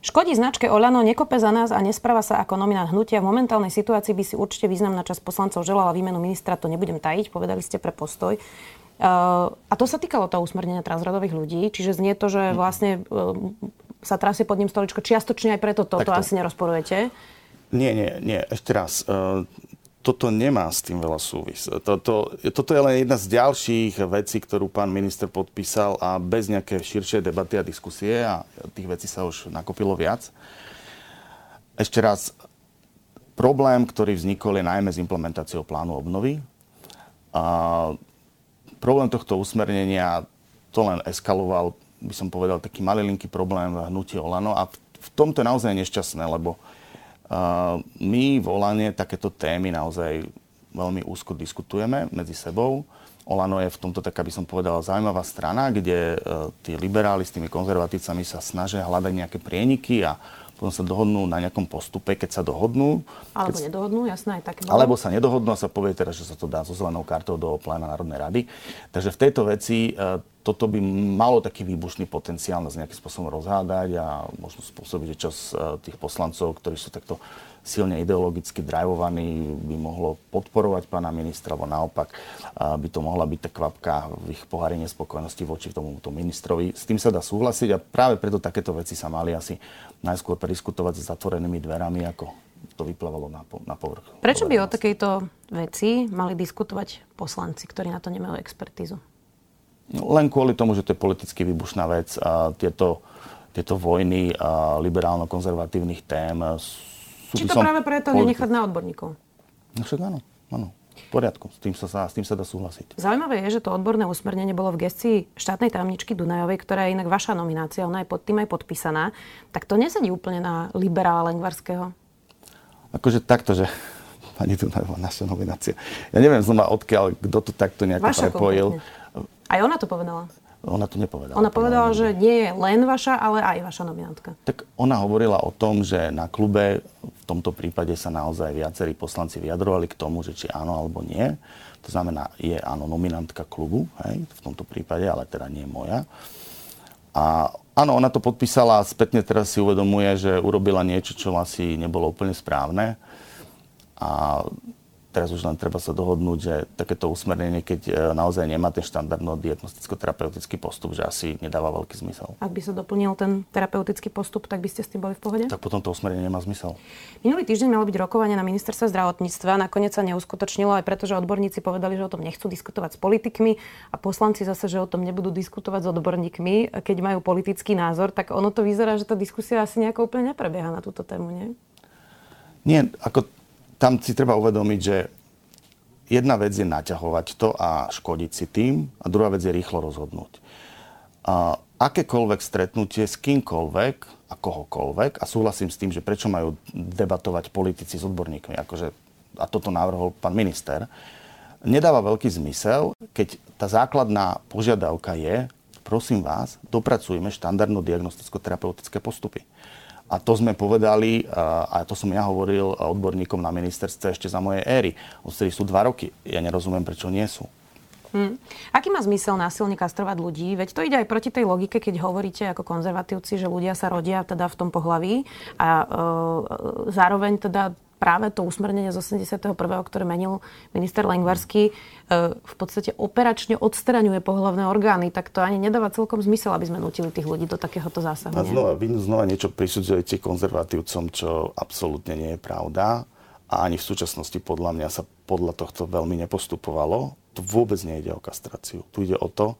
Škodí značke Olano, nekope za nás a nespráva sa ako nominant hnutia. V momentálnej situácii by si určite významná časť poslancov želala výmenu ministra, to nebudem tajiť, povedali ste pre postoj. Uh, a to sa týkalo toho usmernenia transrodových ľudí, čiže znie to, že vlastne uh, sa trasie pod ním stoličko čiastočne aj preto toto to asi nerozporujete. Nie, nie, nie, ešte raz. Uh, toto nemá s tým veľa súvis. Toto, toto je len jedna z ďalších vecí, ktorú pán minister podpísal a bez nejaké širšie debaty a diskusie a tých vecí sa už nakopilo viac. Ešte raz, problém, ktorý vznikol, je najmä s implementáciou plánu obnovy. A problém tohto usmernenia to len eskaloval, by som povedal, taký malilinký problém v hnutí Olano a v tomto je naozaj nešťastné, lebo my v Olane takéto témy naozaj veľmi úzko diskutujeme medzi sebou. Olano je v tomto, tak aby som povedal, zaujímavá strana, kde e, tí liberáli s tými konzervatívcami sa snažia hľadať nejaké prieniky a potom sa dohodnú na nejakom postupe, keď sa dohodnú. Alebo keď, nedohodnú, jasné, aj také bolo. Alebo sa nedohodnú a sa povie teda, že sa to dá so zelenou kartou do pléna Národnej rady. Takže v tejto veci e, toto by malo taký výbušný potenciál nás nejakým spôsobom rozhádať a možno spôsobiť, že čas e, tých poslancov, ktorí sú takto silne ideologicky drivovaní, by mohlo podporovať pána ministra, alebo naopak by to mohla byť tá kvapka v ich pohári nespokojnosti voči tomuto ministrovi. S tým sa dá súhlasiť a práve preto takéto veci sa mali asi najskôr prediskutovať s zatvorenými dverami, ako to vyplávalo na, na povrch. Prečo by o takejto veci mali diskutovať poslanci, ktorí na to nemajú expertízu? No, len kvôli tomu, že to je politicky výbušná vec. A tieto, tieto vojny a liberálno-konzervatívnych tém sú... Či to práve preto politi- nenechať na odborníkov? No však áno, áno. Poriadku, s tým, sa, s tým sa dá súhlasiť. Zaujímavé je, že to odborné usmernenie bolo v gestii štátnej tajomničky Dunajovej, ktorá je inak vaša nominácia, ona je pod tým aj podpísaná. Tak to nesedí úplne na liberála Lengvarského? Akože takto, že pani Dunajová, naša nominácia. Ja neviem znova odkiaľ, kto to takto nejako Vaša prepojil. Aj ona to povedala? Ona to nepovedala. Ona povedala, že nie je len vaša, ale aj vaša nominantka. Tak ona hovorila o tom, že na klube v tomto prípade sa naozaj viacerí poslanci vyjadrovali k tomu, že či áno alebo nie. To znamená, je áno nominantka klubu, hej, v tomto prípade, ale teda nie moja. A áno, ona to podpísala a spätne teraz si uvedomuje, že urobila niečo, čo asi nebolo úplne správne. A Teraz už len treba sa dohodnúť, že takéto usmernenie, keď e, naozaj nemá ten štandardno diagnosticko-terapeutický postup, že asi nedáva veľký zmysel. Ak by sa doplnil ten terapeutický postup, tak by ste s tým boli v pohode? Tak potom to usmernenie nemá zmysel. Minulý týždeň malo byť rokovanie na ministerstve zdravotníctva, nakoniec sa neuskutočnilo aj preto, že odborníci povedali, že o tom nechcú diskutovať s politikmi a poslanci zase, že o tom nebudú diskutovať s odborníkmi, keď majú politický názor, tak ono to vyzerá, že tá diskusia asi nejako úplne neprebieha na túto tému, nie? Nie, ako tam si treba uvedomiť, že jedna vec je naťahovať to a škodiť si tým a druhá vec je rýchlo rozhodnúť. A akékoľvek stretnutie s kýmkoľvek a kohokoľvek, a súhlasím s tým, že prečo majú debatovať politici s odborníkmi, akože, a toto navrhol pán minister, nedáva veľký zmysel, keď tá základná požiadavka je, prosím vás, dopracujme štandardno diagnosticko-terapeutické postupy. A to sme povedali, a to som ja hovoril odborníkom na ministerstve ešte za mojej éry. Odtedy sú dva roky. Ja nerozumiem, prečo nie sú. Hmm. Aký má zmysel násilne kastrovať ľudí? Veď to ide aj proti tej logike, keď hovoríte ako konzervatívci, že ľudia sa rodia teda v tom pohlaví a e, zároveň teda práve to usmernenie z 81., ktoré menil minister Lengvarský, e, v podstate operačne odstraňuje pohlavné orgány, tak to ani nedáva celkom zmysel, aby sme nutili tých ľudí do takéhoto zásahu. A znova, vy znova niečo prisudzujete konzervatívcom, čo absolútne nie je pravda. A ani v súčasnosti podľa mňa sa podľa tohto veľmi nepostupovalo. To vôbec nejde o kastráciu. Tu ide o to,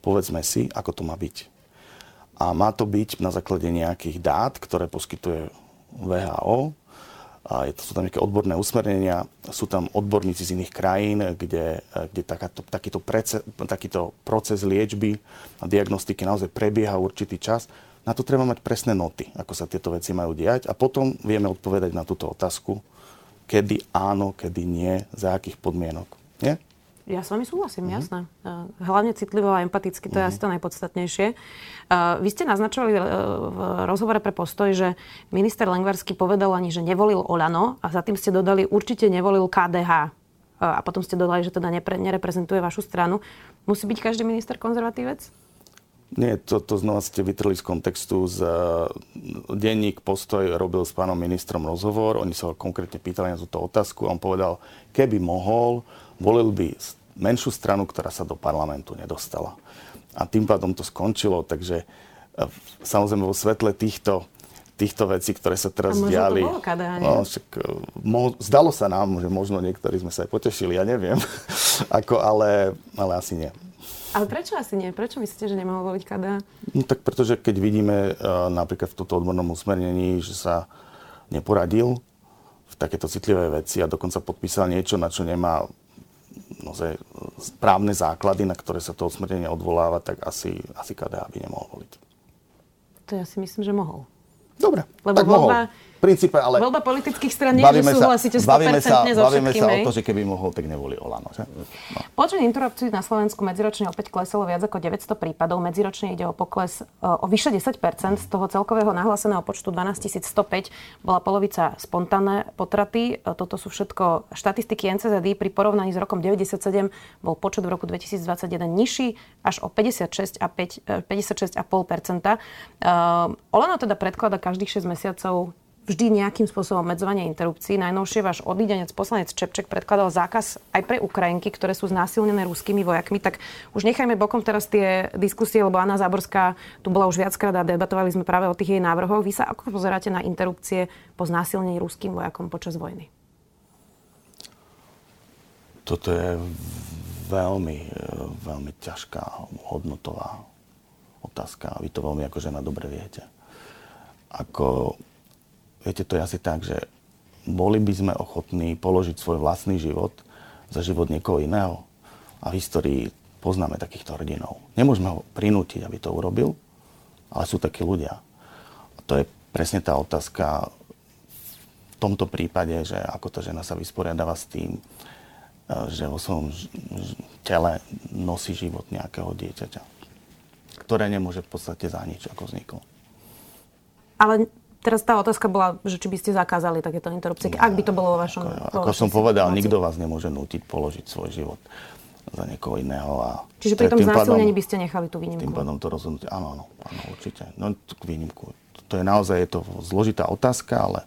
povedzme si, ako to má byť. A má to byť na základe nejakých dát, ktoré poskytuje VHO, a sú tam nejaké odborné usmernenia, sú tam odborníci z iných krajín, kde, kde takáto, takýto, prece, takýto proces liečby a diagnostiky naozaj prebieha určitý čas. Na to treba mať presné noty, ako sa tieto veci majú diať a potom vieme odpovedať na túto otázku, kedy áno, kedy nie, za akých podmienok. Nie? Ja s vami súhlasím, uh-huh. jasné. Hlavne citlivo a empaticky, to uh-huh. je mhm. asi to najpodstatnejšie. Vy ste naznačovali e, v rozhovore pre postoj, že minister Lengvarský povedal ani, že nevolil Olano a za tým ste dodali, určite nevolil KDH. A potom ste dodali, že teda nepre, nereprezentuje vašu stranu. Musí byť každý minister konzervatívec? Nie, to, to znova ste vytrli z kontextu. Z, uh, denník Postoj robil s pánom ministrom rozhovor, oni sa ho konkrétne pýtali na túto otázku a on povedal, keby mohol, volil by menšiu stranu, ktorá sa do parlamentu nedostala. A tým pádom to skončilo, takže e, samozrejme vo svetle týchto, týchto vecí, ktoré sa teraz diali. To bolo kada, no, však, e, mo, zdalo sa nám, že možno niektorí sme sa aj potešili, ja neviem, Ako, ale, ale asi nie. Ale prečo asi nie? Prečo myslíte, že nemohol voliť KDH? No tak pretože keď vidíme uh, napríklad v tomto odbornom usmernení, že sa neporadil v takéto citlivé veci a dokonca podpísal niečo, na čo nemá naozaj správne základy, na ktoré sa to odsmrtenie odvoláva, tak asi, asi KDH by nemohol voliť. To ja si myslím, že mohol. Dobre, Lebo tak voľba, mohol princípe, ale... Voľba politických stran nie, že súhlasíte 100% bavíme sa, so bavíme sa o to, že keby mohol, tak nevolí Olano. Že? No. Počet interrupcií na Slovensku medziročne opäť klesalo viac ako 900 prípadov. Medziročne ide o pokles e, o vyše 10 Z toho celkového nahláseného počtu 12 105 bola polovica spontánne potraty. E, toto sú všetko štatistiky NCZD. Pri porovnaní s rokom 97 bol počet v roku 2021 nižší až o 56,5%. 56 Olano teda predklada každých 6 mesiacov vždy nejakým spôsobom obmedzovanie interrupcií. Najnovšie váš odídenec poslanec Čepček predkladal zákaz aj pre Ukrajinky, ktoré sú znásilnené ruskými vojakmi. Tak už nechajme bokom teraz tie diskusie, lebo Anna Záborská tu bola už viackrát a debatovali sme práve o tých jej návrhoch. Vy sa ako pozeráte na interrupcie po znásilnení ruským vojakom počas vojny? Toto je veľmi, veľmi ťažká hodnotová otázka. Vy to veľmi ako žena dobre viete. Ako Viete, to je asi tak, že boli by sme ochotní položiť svoj vlastný život za život niekoho iného. A v histórii poznáme takýchto hrdinov. Nemôžeme ho prinútiť, aby to urobil, ale sú takí ľudia. A to je presne tá otázka v tomto prípade, že ako tá žena sa vysporiadáva s tým, e, že vo svojom tele nosí život nejakého dieťaťa, ktoré nemôže v podstate za nič, ako vzniklo. Ale Teraz tá otázka bola, že či by ste zakázali takéto interrupcie, no, ak by to bolo vo vašom... Ako, ako som povedal, situácii. nikto vás nemôže nútiť položiť svoj život za niekoho iného. A Čiže pri tom znásilnení by ste nechali tú výnimku? Tým pádom to rozhodnutie, áno, áno, áno, určite. No, tú výnimku. To je naozaj je to zložitá otázka, ale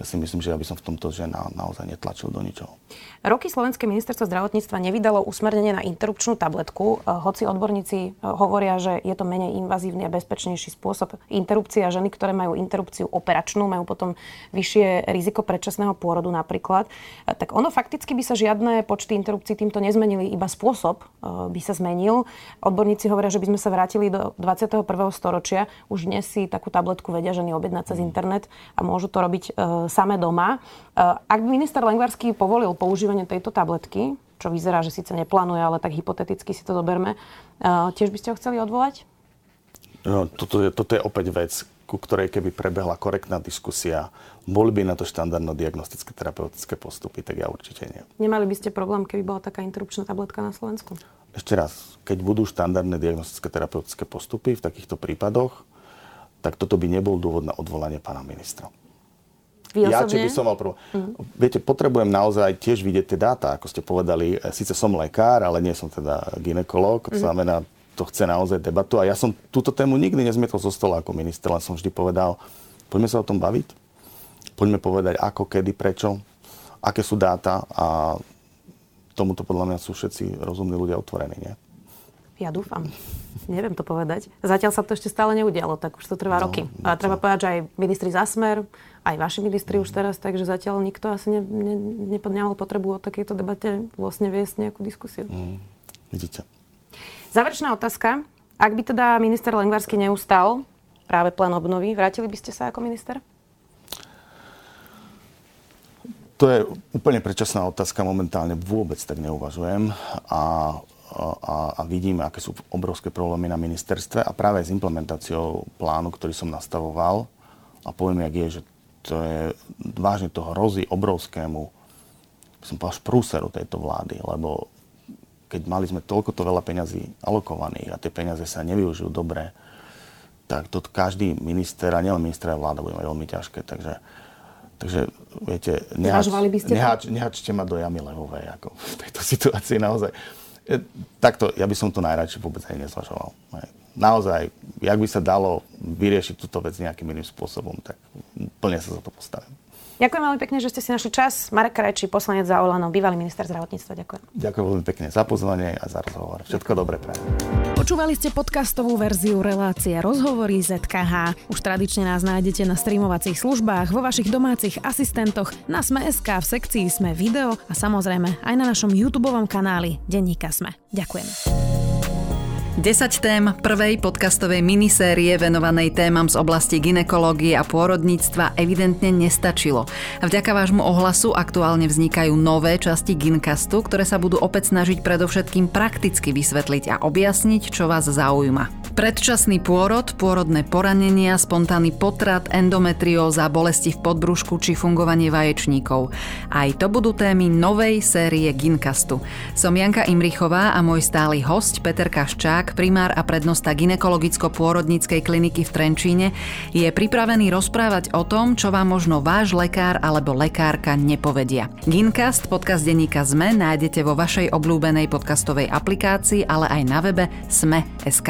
ja si myslím, že ja by som v tomto že na, naozaj netlačil do ničoho. Roky Slovenské ministerstvo zdravotníctva nevydalo usmernenie na interrupčnú tabletku, eh, hoci odborníci eh, hovoria, že je to menej invazívny a bezpečnejší spôsob interrupcie a ženy, ktoré majú interrupciu operačnú, majú potom vyššie riziko predčasného pôrodu napríklad. Eh, tak ono fakticky by sa žiadne počty interrupcií týmto nezmenili, iba spôsob by sa zmenil. Odborníci hovoria, že by sme sa vrátili do 21. storočia. Už dnes si takú tabletku vedia ženy objednať cez internet a môžu to robiť same doma. Ak by minister Lengvarský povolil používanie tejto tabletky, čo vyzerá, že síce neplánuje, ale tak hypoteticky si to doberme, tiež by ste ho chceli odvolať? No, toto, je, toto je opäť vec, ku ktorej keby prebehla korektná diskusia, boli by na to štandardno diagnostické terapeutické postupy, tak ja určite nie. Nemali by ste problém, keby bola taká interrupčná tabletka na Slovensku? Ešte raz, keď budú štandardné diagnostické terapeutické postupy v takýchto prípadoch, tak toto by nebol dôvod na odvolanie pána ministra. Vy ja, či by som mal prv... Mm. Viete, potrebujem naozaj tiež vidieť tie dáta, ako ste povedali. E, Sice som lekár, ale nie som teda ginekolog, to mm. znamená, to chce naozaj debatu. A ja som túto tému nikdy nezmietol zo stola ako minister, len som vždy povedal, poďme sa o tom baviť, poďme povedať ako, kedy, prečo, aké sú dáta a tomuto podľa mňa sú všetci rozumní ľudia otvorení, nie? Ja dúfam. Neviem to povedať. Zatiaľ sa to ešte stále neudialo, tak už to trvá no, roky. A treba povedať, že aj ministri za smer, aj vaši ministri už teraz, takže zatiaľ nikto asi ne, ne, nemal potrebu o takejto debate vlastne viesť nejakú diskusiu. Mm, vidíte. Záverečná otázka. Ak by teda minister Lengvarsky neustal práve plán obnovy, vrátili by ste sa ako minister? To je úplne predčasná otázka. Momentálne vôbec tak neuvažujem. A a, a vidíme, aké sú obrovské problémy na ministerstve a práve s implementáciou plánu, ktorý som nastavoval a poviem, jak je, že to je, vážne to hrozí obrovskému som povedal, prúseru tejto vlády, lebo keď mali sme toľko to veľa peňazí alokovaných a tie peniaze sa nevyužijú dobre, tak to každý minister, a nielen minister, a vláda bude mať veľmi ťažké. Takže, takže viete, nehač, nehač, nehačte ma do jamy levovej ako v tejto situácii naozaj takto, ja by som to najradšej vôbec aj nezvažoval. Naozaj, jak by sa dalo vyriešiť túto vec nejakým iným spôsobom, tak plne sa za to postavím. Ďakujem veľmi pekne, že ste si našli čas. Marek Krajčí, poslanec za Olano, bývalý minister zdravotníctva. Ďakujem. Ďakujem veľmi pekne za pozvanie a za rozhovor. Všetko dobré pre. Počúvali ste podcastovú verziu relácie Rozhovory ZKH. Už tradične nás nájdete na streamovacích službách, vo vašich domácich asistentoch, na Sme.sk, v sekcii Sme video a samozrejme aj na našom YouTube kanáli Denníka Sme. Ďakujem. 10 tém prvej podcastovej minisérie venovanej témam z oblasti ginekológie a pôrodníctva evidentne nestačilo. Vďaka vášmu ohlasu aktuálne vznikajú nové časti Gincastu, ktoré sa budú opäť snažiť predovšetkým prakticky vysvetliť a objasniť, čo vás zaujíma. Predčasný pôrod, pôrodné poranenia, spontánny potrat, endometrióza, bolesti v podbrušku či fungovanie vaječníkov. Aj to budú témy novej série Gincastu. Som Janka Imrichová a môj stály host Peter Kaščák, primár a prednosta ginekologicko-pôrodníckej kliniky v Trenčíne, je pripravený rozprávať o tom, čo vám možno váš lekár alebo lekárka nepovedia. Gincast, podcast denníka ZME, nájdete vo vašej obľúbenej podcastovej aplikácii, ale aj na webe sme.sk.